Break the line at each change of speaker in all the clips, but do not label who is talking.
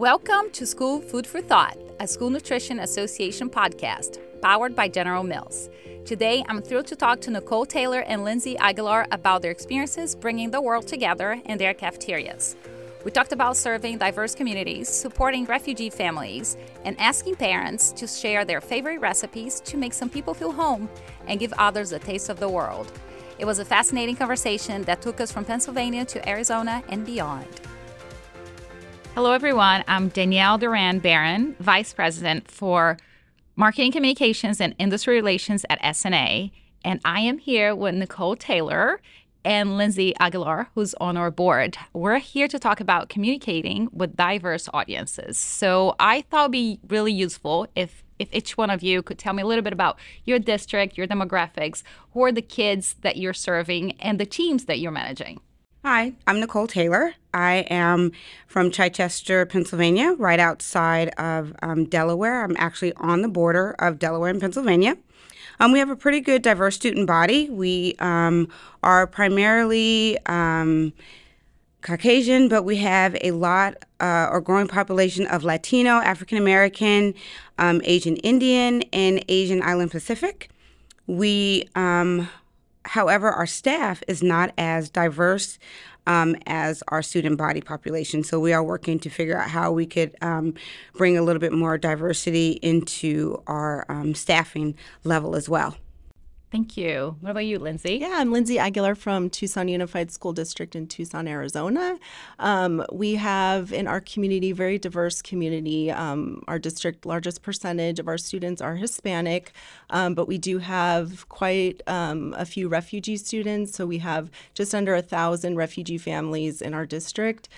Welcome to School Food for Thought, a School Nutrition Association podcast powered by General Mills. Today, I'm thrilled to talk to Nichole Taylor and Lindsay Aguilar about their experiences bringing the world together in their cafeterias. We talked about serving diverse communities, supporting refugee families, and asking parents to share their favorite recipes to make some people feel home and give others a taste of the world. It was a fascinating conversation that took us from Pennsylvania to Arizona and beyond. Hello, everyone. I'm Danielle Duran Barron, Vice President for Marketing Communications and Industry Relations at SNA. And I am here with Nichole Taylor and Lindsay Aguilar, who's on our board. We're here to talk about communicating with diverse audiences. So I thought it'd be really useful if if each one of you could tell me a little bit about your district, your demographics, who are the kids that you're serving, and the teams that you're managing.
Hi, I'm Nichole Taylor. I am from Chichester, Pennsylvania, right outside of um, Delaware. I'm actually on the border of Delaware and Pennsylvania. Um, we have a pretty good diverse student body. We um, are primarily um, Caucasian, but we have a lot uh, or growing population of Latino, African American, um, Asian Indian, and Asian Island Pacific. We um, However, our staff is not as diverse um, as our student body population. So we are working to figure out how we could um, bring a little bit more diversity into our um, staffing level as well.
Thank you. What about you, Lindsay?
Yeah, I'm Lindsay Aguilar from Tucson Unified School District in Tucson, Arizona. Um, we have in our community very diverse community. Um, our district largest percentage of our students are Hispanic, um, but we do have quite um, a few refugee students. So we have just under a thousand refugee families in our district.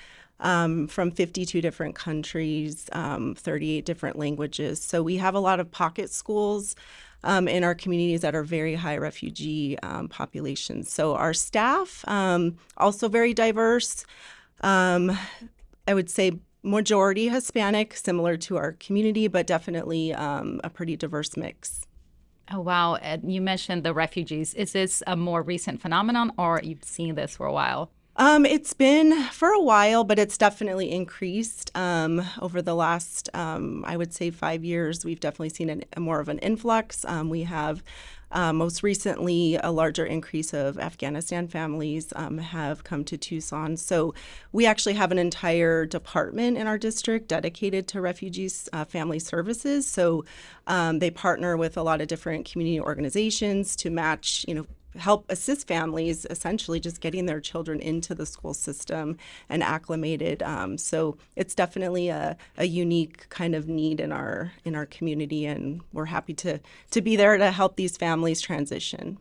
Um, from 52 different countries, um, 38 different languages. So we have a lot of pocket schools um, in our communities that are very high refugee um, populations. So our staff um, also very diverse. Um, I would say majority Hispanic, similar to our community, but definitely um, a pretty diverse mix.
Oh wow! And you mentioned the refugees. Is this a more recent phenomenon, or you've seen this for a while?
Um, it's been for a while, but it's definitely increased um, over the last, um, I would say, five years. We've definitely seen an, a more of an influx. Um, we have uh, most recently a larger increase of Afghanistan families um, have come to Tucson. So we actually have an entire department in our district dedicated to refugees uh, family services. So um, they partner with a lot of different community organizations to match, you know, help assist families essentially just getting their children into the school system and acclimated. Um, so it's definitely a, a unique kind of need in our in our community and we're happy to to be there to help these families transition.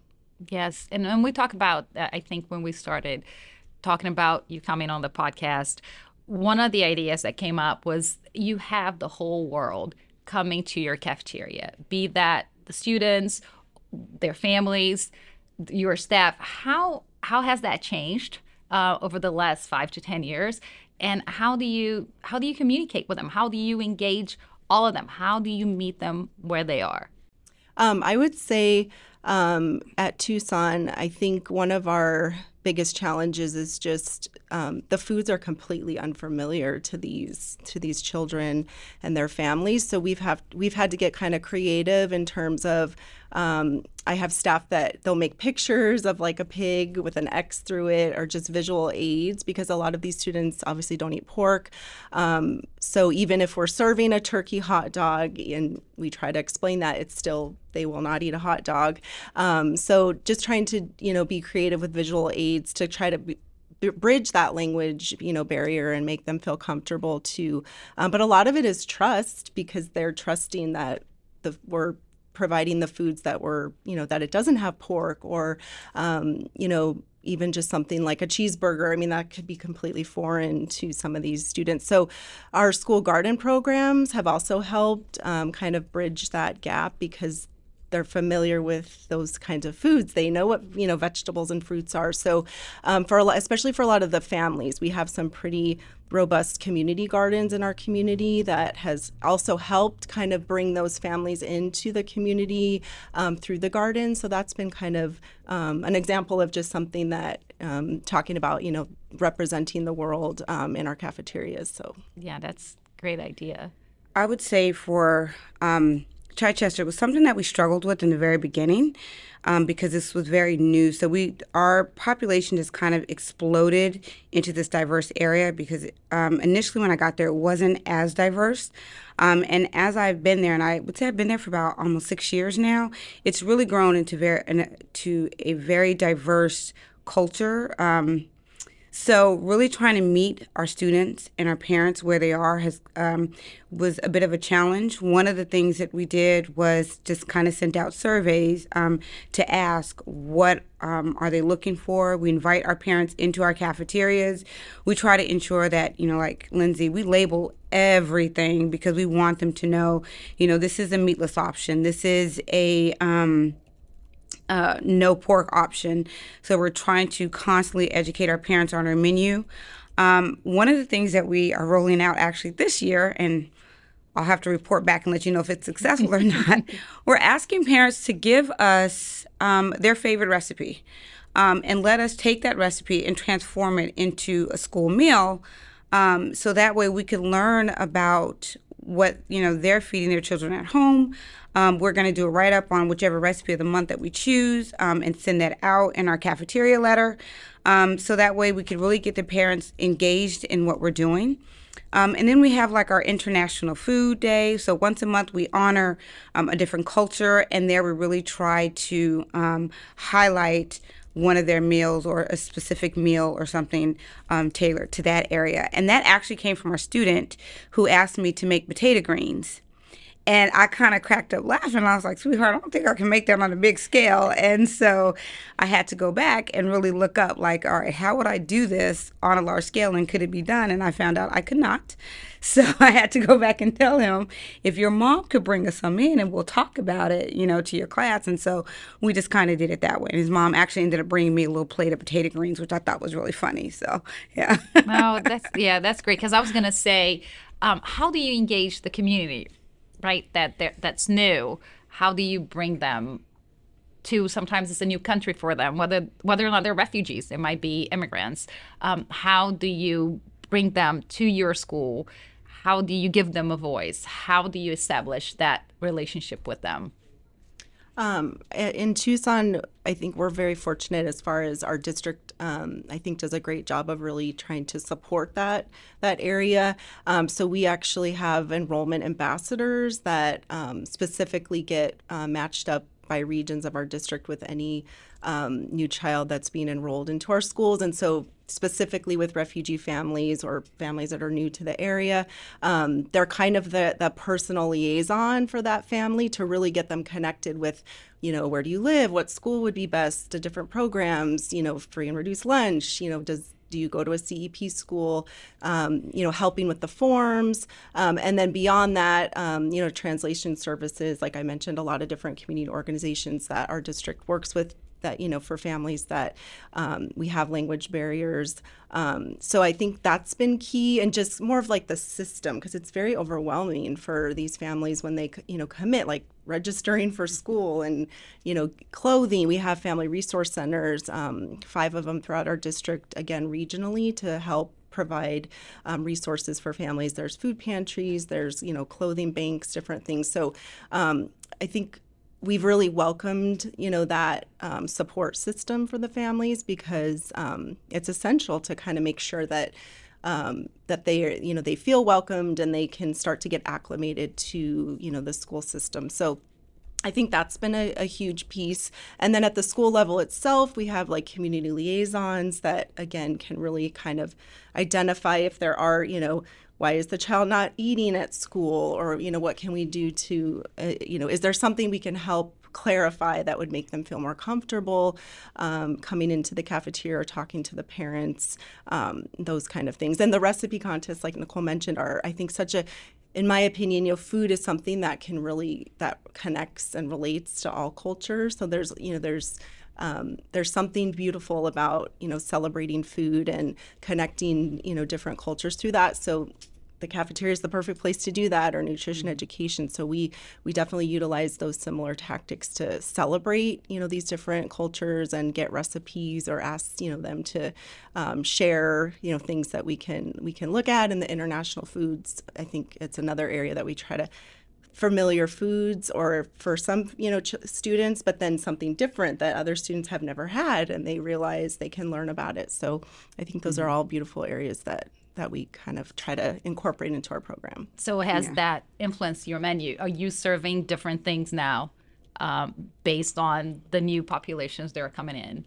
Yes and when we talk about uh, i think when we started talking about you coming on the podcast one of the ideas that came up was you have the whole world coming to your cafeteria be that the students their families your staff, how how has that changed uh, over the last five to ten years? And how do you how do you communicate with them? How do you engage all of them? How do you meet them where they are?
Um, I would say um, at Tucson, I think one of our biggest challenges is just um, the foods are completely unfamiliar to these to these children and their families. So we've have we've had to get kind of creative in terms of um, I have staff that they'll make pictures of like a pig with an X through it or just visual aids because a lot of these students obviously don't eat pork. Um, so even if we're serving a turkey hot dog and we try to explain that, it's still they will not eat a hot dog. Um, so just trying to you know be creative with visual aids to try to be, bridge that language you know barrier and make them feel comfortable too um, but a lot of it is trust because they're trusting that the we're providing the foods that were, you know, that it doesn't have pork or, um, you know, even just something like a cheeseburger. I mean, that could be completely foreign to some of these students. So, our school garden programs have also helped um, kind of bridge that gap because they're familiar with those kinds of foods. They know what you know vegetables and fruits are. So, um, for a lot, especially for a lot of the families, we have some pretty robust community gardens in our community that has also helped kind of bring those families into the community um, through the garden. So that's been kind of um, an example of just something that um, talking about you know representing the world um, in our cafeterias. So
yeah, that's great idea.
I would say for um, Chichester, was something that we struggled with in the very beginning um, because this was very new. So we our population just kind of exploded into this diverse area because um, initially when I got there, it wasn't as diverse. Um, and as I've been there, and I would say I've been there for about almost six years now, it's really grown into very into a very diverse culture. Um, so really trying to meet our students and our parents where they are has um, was a bit of a challenge. One of the things that we did was just kind of sent out surveys um, to ask what um, are they looking for. We invite our parents into our cafeterias. We try to ensure that you know, like Lindsay, we label everything because we want them to know, you know, this is a meatless option. This is a um, uh, no pork option. So we're trying to constantly educate our parents on our menu. Um, one of the things that we are rolling out actually this year, and I'll have to report back and let you know if it's successful or not. We're asking parents to give us um, their favorite recipe um, and let us take that recipe and transform it into a school meal. Um, so that way we can learn about what you know they're feeding their children at home. Um, we're going to do a write up on whichever recipe of the month that we choose um, and send that out in our cafeteria letter. Um, so that way we can really get the parents engaged in what we're doing. Um, and then we have like our International Food Day. So once a month we honor um, a different culture, and there we really try to um, highlight one of their meals or a specific meal or something um, tailored to that area. And that actually came from our student who asked me to make potato greens. And I kind of cracked up laughing. I was like, sweetheart, I don't think I can make that on a big scale. And so I had to go back and really look up, like, all right, how would I do this on a large scale and could it be done? And I found out I could not. So I had to go back and tell him, if your mom could bring us some in and we'll talk about it, you know, to your class. And so we just kind of did it that way. And his mom actually ended up bringing me a little plate of potato greens, which I thought was really funny. So, yeah.
oh, that's, yeah, that's great. Because I was going to say, um, how do you engage the community? Right that that's new how do you bring them to sometimes it's a new country for them whether whether or not they're refugees they might be immigrants. Um, how do you bring them to your school? How do you give them a voice? How do you establish that relationship with them
um, in Tucson, I think we're very fortunate as far as our district. Um, I think does a great job of really trying to support that that area. Um, so we actually have enrollment ambassadors that um, specifically get uh, matched up by regions of our district with any um, new child that's being enrolled into our schools. And so, specifically with refugee families or families that are new to the area, um, they're kind of the, the personal liaison for that family to really get them connected with you know where do you live what school would be best the different programs you know free and reduced lunch you know does do you go to a CEP school? Um, you know, helping with the forms, um, and then beyond that, um, you know, translation services. Like I mentioned, a lot of different community organizations that our district works with that you know for families that um, we have language barriers. Um, so i think that's been key and just more of like the system because it's very overwhelming for these families when they you know commit like registering for school and you know clothing. We have family resource centers um, five of them throughout our district again regionally to help provide um, resources for families. There's food pantries there's you know clothing banks different things. So um, i think we've really welcomed you know that um, support system for the families because um, it's essential to kind of make sure that um, that they you know they feel welcomed and they can start to get acclimated to you know the school system. So I think that's been a, a, huge piece. And then at the school level itself, we have like community liaisons that, again, can really kind of identify if there are, you know, why is the child not eating at school or you know what can we do to uh, you know is there something we can help clarify that would make them feel more comfortable um, coming into the cafeteria or talking to the parents um, those kind of things and the recipe contests like nichole mentioned are i think such a in my opinion, you know, food is something that can really that connects and relates to all cultures. So there's, you know, there's um, there's something beautiful about you know celebrating food and connecting you know different cultures through that. So the cafeteria is the perfect place to do that or nutrition
Mm-hmm.
education. So we we definitely utilize those similar tactics to celebrate you know these different cultures and get recipes or ask you know them to um, share you know things that we can we can look at in the international foods. I think it's another area that we try to familiar foods or for some you know ch- students but then something different that other students have never had and they realize they can learn about it. So i think those are all beautiful areas that that we kind of try to incorporate into our program
So has that influenced your menu? Are you serving different things now um, based on the new populations that are coming in?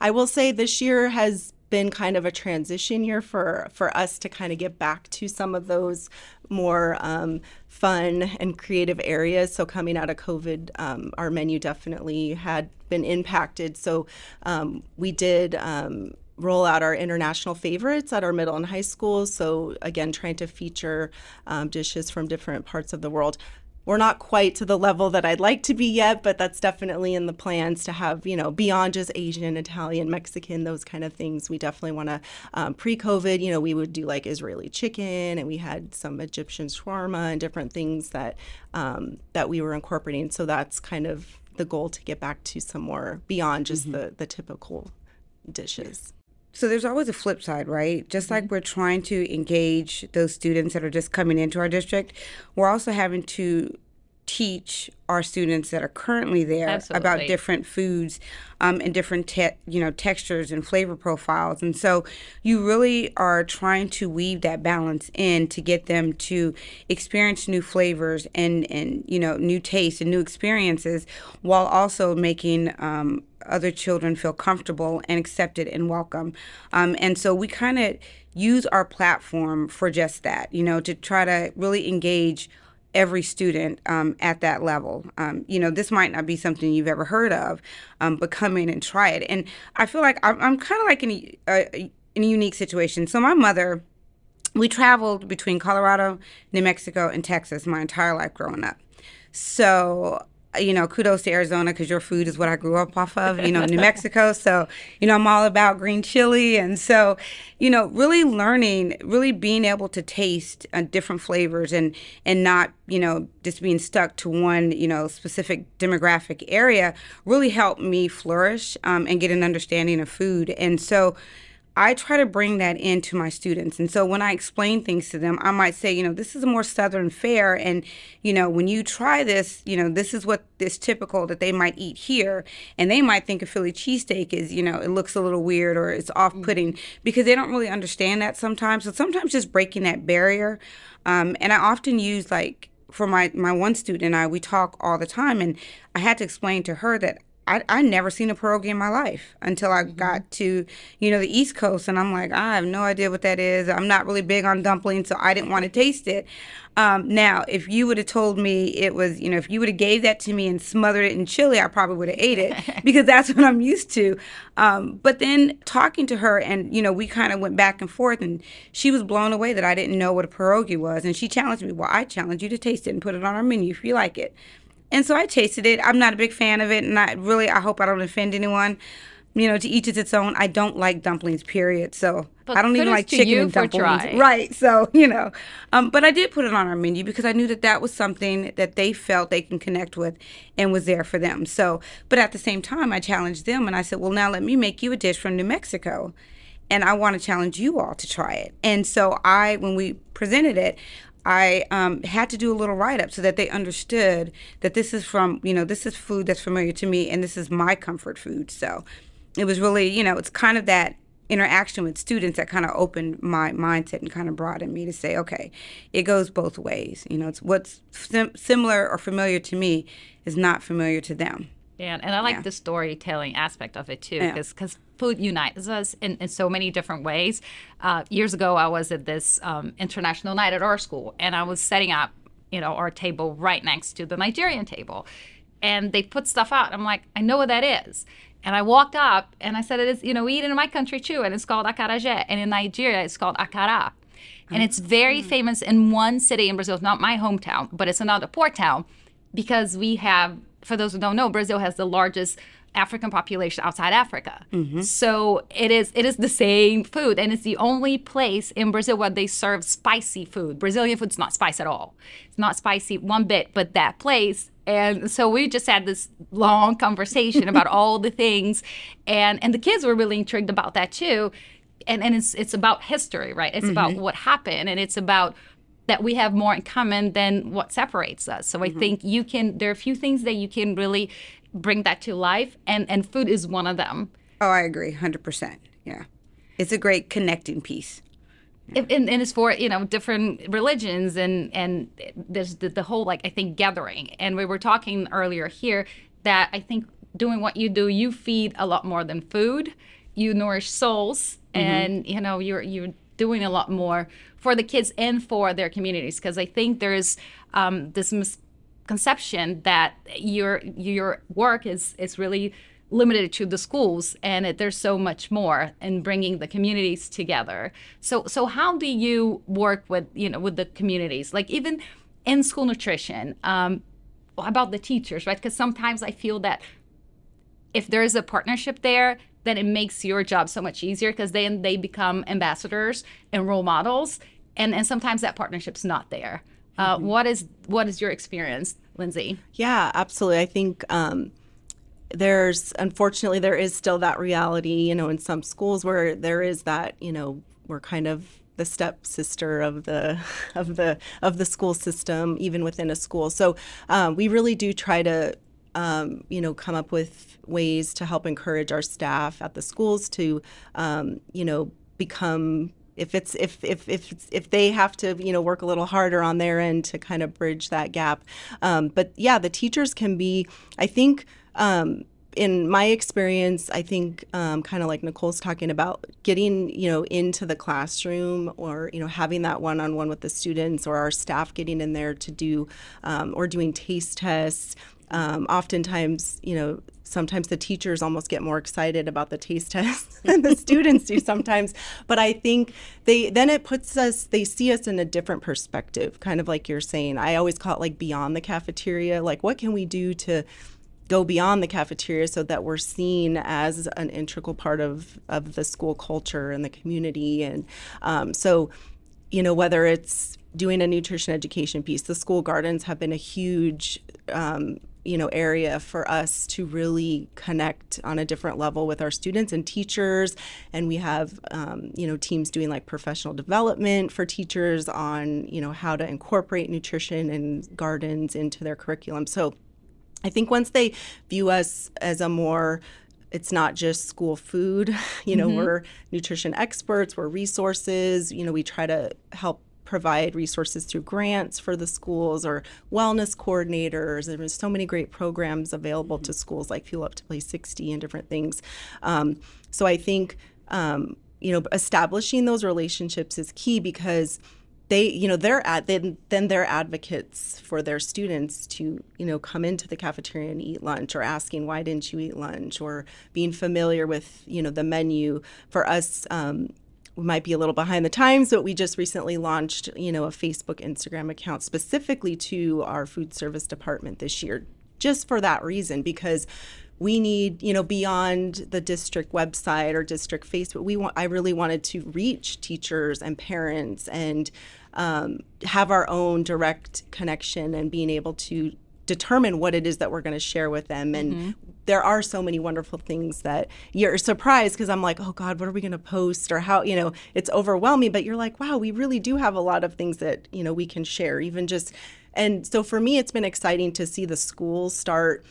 I will say this year has been kind of a transition year for for us to kind of get back to some of those more um, fun and creative areas. So coming out of COVID, um, our menu definitely had been impacted. So um, we did. Roll out our international favorites at our middle and high schools so again trying to feature um, dishes from different parts of the world we're not quite to the level that I'd like to be yet, but that's definitely in the plans to have, you know, beyond just Asian, Italian, Mexican, those kind of things. We definitely want to, um, pre COVID, you know, we would do like Israeli chicken and we had some Egyptian shawarma and different things that, um, that we were incorporating. So that's kind of the goal to get back to some more beyond just the, the typical dishes.
So there's always a flip side, right? Just like mm-hmm. we're trying to engage those students that are just coming into our district, we're also having to teach our students that are currently there
Absolutely.
about different foods um, and different te- you know textures and flavor profiles and so you really are trying to weave that balance in to get them to experience new flavors and and you know new tastes and new experiences while also making um, other children feel comfortable and accepted and welcome um, and so we kind of use our platform for just that you know to try to really engage every student um, at that level. Um, you know, this might not be something you've ever heard of, um, but come in and try it. And I feel like I'm, I'm kind of like in a, a, in a unique situation. So my mother, we traveled between Colorado, New Mexico, and Texas my entire life growing up. So you know, kudos to Arizona because your food is what I grew up off of, you know, New Mexico. So, you know, I'm all about green chili. And so, you know, really learning, really being able to taste uh, different flavors and, and not, you know, just being stuck to one, you know, specific demographic area really helped me flourish um, and get an understanding of food. And so, I try to bring that into my students. And so when I explain things to them, I might say, you know, this is a more southern fare. And, you know, when you try this, you know, this is what is typical that they might eat here. And they might think a Philly cheesesteak is, you know, it looks a little weird or it's off putting because they don't really understand that sometimes. So sometimes just breaking that barrier. Um, and I often use like, for my, my one student and I, we talk all the time. And I had to explain to her that I I never seen a pierogi in my life until I got to you know the East Coast, and I'm like I have no idea what that is. I'm not really big on dumplings, so I didn't want to taste it. Um, now, if you would have told me it was, you know, if you would have gave that to me and smothered it in chili, I probably would have ate it because that's what I'm used to. Um, but then talking to her, and you know, we kind of went back and forth, and she was blown away that I didn't know what a pierogi was, and she challenged me. Well, I challenge you to taste it and put it on our menu if you like it. And so I tasted it. I'm not a big fan of it, and I really I hope I don't offend anyone. You know, to each is its own. I don't like dumplings, period. So
But
I don't even like chicken and dumplings.
trying.
Right. So you know, um, but I did put it on our menu because I knew that that was something that they felt they can connect with, and was there for them. So, but at the same time, I challenged them, and I said, well, now let me make you a dish from New Mexico and I want to challenge you all to try it. And so I, when we presented it, I um, had to do a little write up so that they understood that this is from, you know, this is food that's familiar to me and this is my comfort food. So it was really, you know, it's kind of that interaction with students that kind of opened my mindset and kind of broadened me to say, okay, it goes both ways. You know, it's what's sim- similar or familiar to me is not familiar to them.
And, and I like
Yeah.
the storytelling aspect of it too,
Yeah.
because food unites us in, in so many different ways. Uh, years ago, I was at this um, international night at our school, and I was setting up, you know, our table right next to the Nigerian table, and they put stuff out. I'm like, I know what that is. And I walked up and I said, it is, you know, we eat it in my country too, and it's called acarajé, and in Nigeria it's called akara. And it's very famous in one city in Brazil. It's not my hometown, but it's another port town because we have, for those who don't know, Brazil has the largest African population outside Africa. Mm-hmm. So it is it is the same food, and it's the only place in Brazil where they serve spicy food. Brazilian food food's not spicy at all. It's not spicy one bit, but that place. And so we just had this long conversation about all the things, and and the kids were really intrigued about that too. And and it's it's about history, right? It's about mm-hmm. what happened, and it's about that we have more in common than what separates us. So I mm-hmm. think you can there are a few things that you can really bring that to life and and food is one of them.
Oh, I agree, hundred percent. Yeah, it's a great connecting piece.
If- And, and it's for you know different religions and and there's the, the whole like I think gathering and we were talking earlier here that I think doing what you do you feed a lot more than food you nourish souls mm-hmm. and you know you're you're doing a lot more for the kids and for their communities because I think there's um, this misconception that your your work is is really limited to the schools and it, there's so much more in bringing the communities together. So so how do you work with you know with the communities? Like even in school nutrition um, about the teachers right? Because sometimes i feel that if there is a partnership there then it makes your job so much easier because then they become ambassadors and role models and and sometimes that partnership's not there uh, what is what is your experience lindsay
Yeah, absolutely. I think um, there's unfortunately there is still that reality, you know, in some schools where there is that, you know, we're kind of the stepsister of the of the of the school system, even within a school. So um, we really do try to. Um, you know, come up with ways to help encourage our staff at the schools to, um, you know, become if it's if if if if they have to you know work a little harder on their end to kind of bridge that gap. Um, but yeah the teachers can be i think um, in my experience i think um, kind of like nichole's talking about getting you know into the classroom or you know having that one-on-one with the students or our staff getting in there to do um, or doing taste tests um, oftentimes, you know, sometimes the teachers almost get more excited about the taste test than the students do sometimes. But I think they then it puts us, they see us in a different perspective, kind of like you're saying. I always call it like beyond the cafeteria. Like, what can we do to go beyond the cafeteria so that we're seen as an integral part of, of the school culture and the community? And um, so, you know, whether it's doing a nutrition education piece, the school gardens have been a huge um, you know area for us to really connect on a different level with our students and teachers. And we have um, you know teams doing like professional development for teachers on you know how to incorporate nutrition and gardens into their curriculum. So i think once they view us as a more it's not just school food you know we're nutrition experts we're resources you know we try to help provide resources through grants for the schools or wellness coordinators. There's so many great programs available to schools like Fuel Up to Play 60 and different things. Um, so I think, um, you know, establishing those relationships is key because they you know they're at then then they're advocates for their students to you know come into the cafeteria and eat lunch or asking why didn't you eat lunch or being familiar with you know the menu for us um, might be a little behind the times, but we just recently launched, you know, a Facebook, Instagram account specifically to our food service department this year, just for that reason, because we need, you know, beyond the district website or district Facebook. We want. I really wanted to reach teachers and parents and um, have our own direct connection and being able to determine what it is that we're going to share with them and there are so many wonderful things that you're surprised because I'm like, oh God, what are we going to post or how, you know, it's overwhelming. But you're like, wow, we really do have a lot of things that, you know, we can share, even just. And so for me, it's been exciting to see the schools start.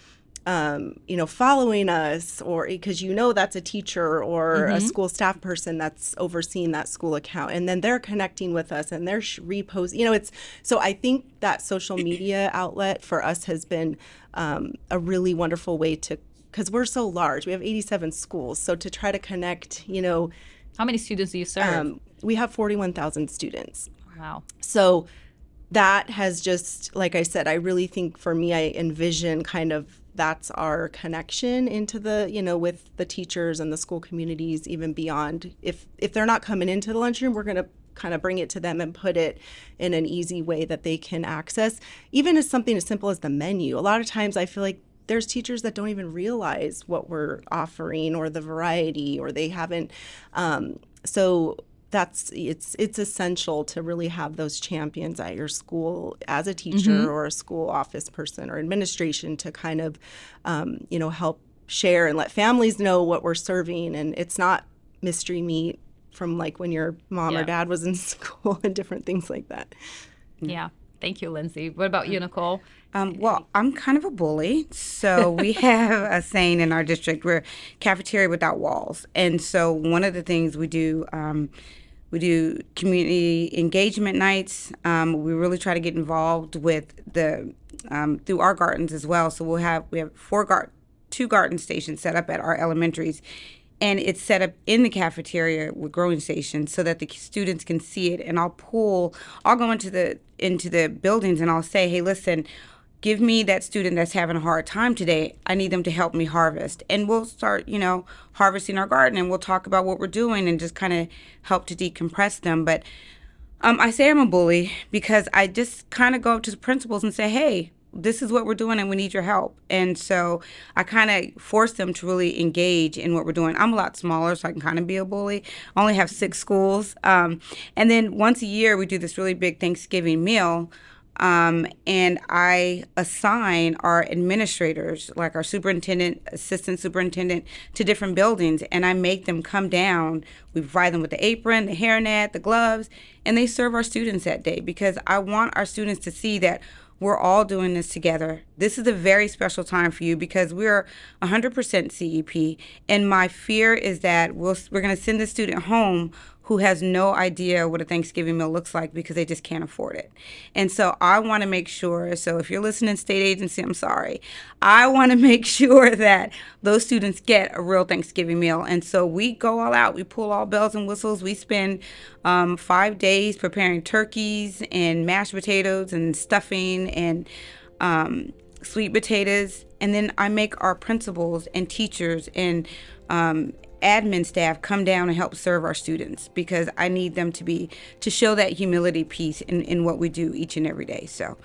Um, you know, following us, or because you know that's a teacher or a school staff person that's overseeing that school account, and then they're connecting with us and they're sh- repost. You know, it's so I think that social media outlet for us has been um, a really wonderful way to because we're so large. We have 87 schools, so to try to connect, you know,
how many students do you serve
um, we have 41,000 students.
wow
So that has just, like I said, I really think for me, I envision kind of that's our connection into the, you know, with the teachers and the school communities, even beyond. If if they're not coming into the lunchroom, we're going to kind of bring it to them and put it in an easy way that they can access. Even as something as simple as the menu. A lot of times, I feel like there's teachers that don't even realize what we're offering or the variety or they haven't um, so that's it's it's essential to really have those champions at your school as a teacher mm-hmm. or a school office person or administration to kind of um, you know help share and let families know what we're serving and it's not mystery meat from like when your mom yeah. or dad was in school and different things like that
yeah thank you lindsay what about you nichole
um, well, I'm kind of a bully. So we have a saying in our district we're cafeteria without walls. And so one of the things we do um, we do community engagement nights. Um, we really try to get involved with the um, through our gardens as well. So we'll have we have four gar- two garden stations set up at our elementaries, and it's set up in the cafeteria with growing stations so that the students can see it. And I'll pull, I'll go into the into the buildings and I'll say, hey, listen give me that student that's having a hard time today. I need them to help me harvest. And we'll start, you know, harvesting our garden and we'll talk about what we're doing and just kind of help to decompress them. But um, I say I'm a bully because I just kind of go up to the principals and say, hey, this is what we're doing and we need your help. And so I kind of force them to really engage in what we're doing. I'm a lot smaller, so I can kind of be a bully. I only have six schools. Um, and then once a year, we do this really big Thanksgiving meal um, and I assign our administrators, like our superintendent, assistant superintendent, to different buildings, and I make them come down. We provide them with the apron, the hairnet, the gloves, and they serve our students that day because I want our students to see that we're all doing this together. This is a very special time for you because we're 100% CEP, and my fear is that we'll, we're going to send the student home who has no idea what a Thanksgiving meal looks like because they just can't afford it. And so I want to make sure, so if you're listening, state agency, I'm sorry. I want to make sure that those students get a real Thanksgiving meal. And so we go all out. We pull all bells and whistles. We spend um, five days preparing turkeys and mashed potatoes and stuffing and um, sweet potatoes. And then I make our principals and teachers and um, admin staff come down and help serve our students because I need them to be to show that humility piece in, in what we do each and every day. So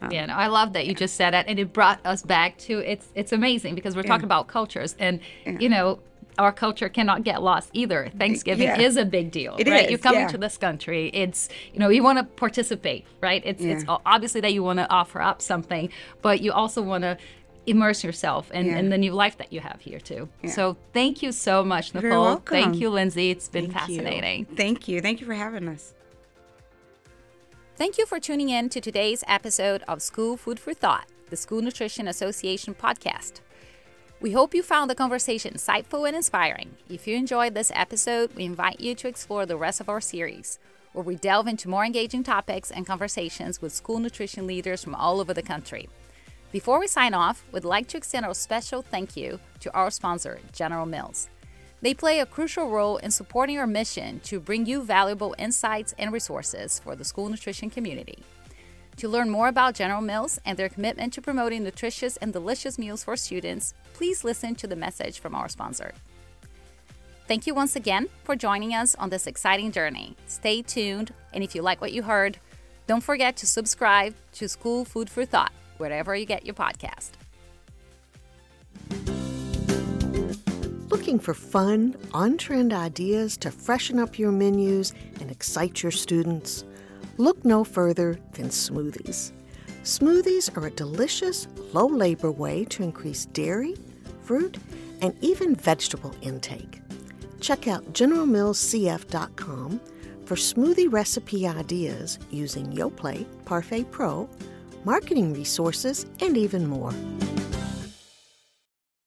um, yeah, no, I love that you just said that, and it brought us back to it's it's amazing because we're yeah. talking about cultures, and yeah. you know our culture cannot get lost either. Thanksgiving yeah. is a big deal, it right? Is, You're coming to this country. It's you know you want to participate, right? It's it's obviously that you want to offer up something, but you also want to immerse yourself in, yeah. in the new life that you have here too. Yeah. So thank you so much, Nichole. Thank you, Lindsay. It's been thank fascinating.
You. Thank you. Thank you for having us.
Thank you for tuning in to today's episode of School Food for Thought, the School Nutrition Association podcast. We hope you found the conversation insightful and inspiring. If you enjoyed this episode, we invite you to explore the rest of our series, where we delve into more engaging topics and conversations with school nutrition leaders from all over the country. Before we sign off, we'd like to extend our special thank you to our sponsor, General Mills. They play a crucial role in supporting our mission to bring you valuable insights and resources for the school nutrition community. To learn more about General Mills and their commitment to promoting nutritious and delicious meals for students, please listen to the message from our sponsor. Thank you once again for joining us on this exciting journey. Stay tuned, and if you like what you heard, don't forget to subscribe to School Food for Thought wherever you get your podcast.
Looking for fun, on trend ideas to freshen up your menus and excite your students? Look no further than smoothies. Smoothies are a delicious, low labor way to increase dairy, fruit, and even vegetable intake. Check out generalmillscf.com for smoothie recipe ideas using Yoplait Parfait Pro marketing resources, and even more.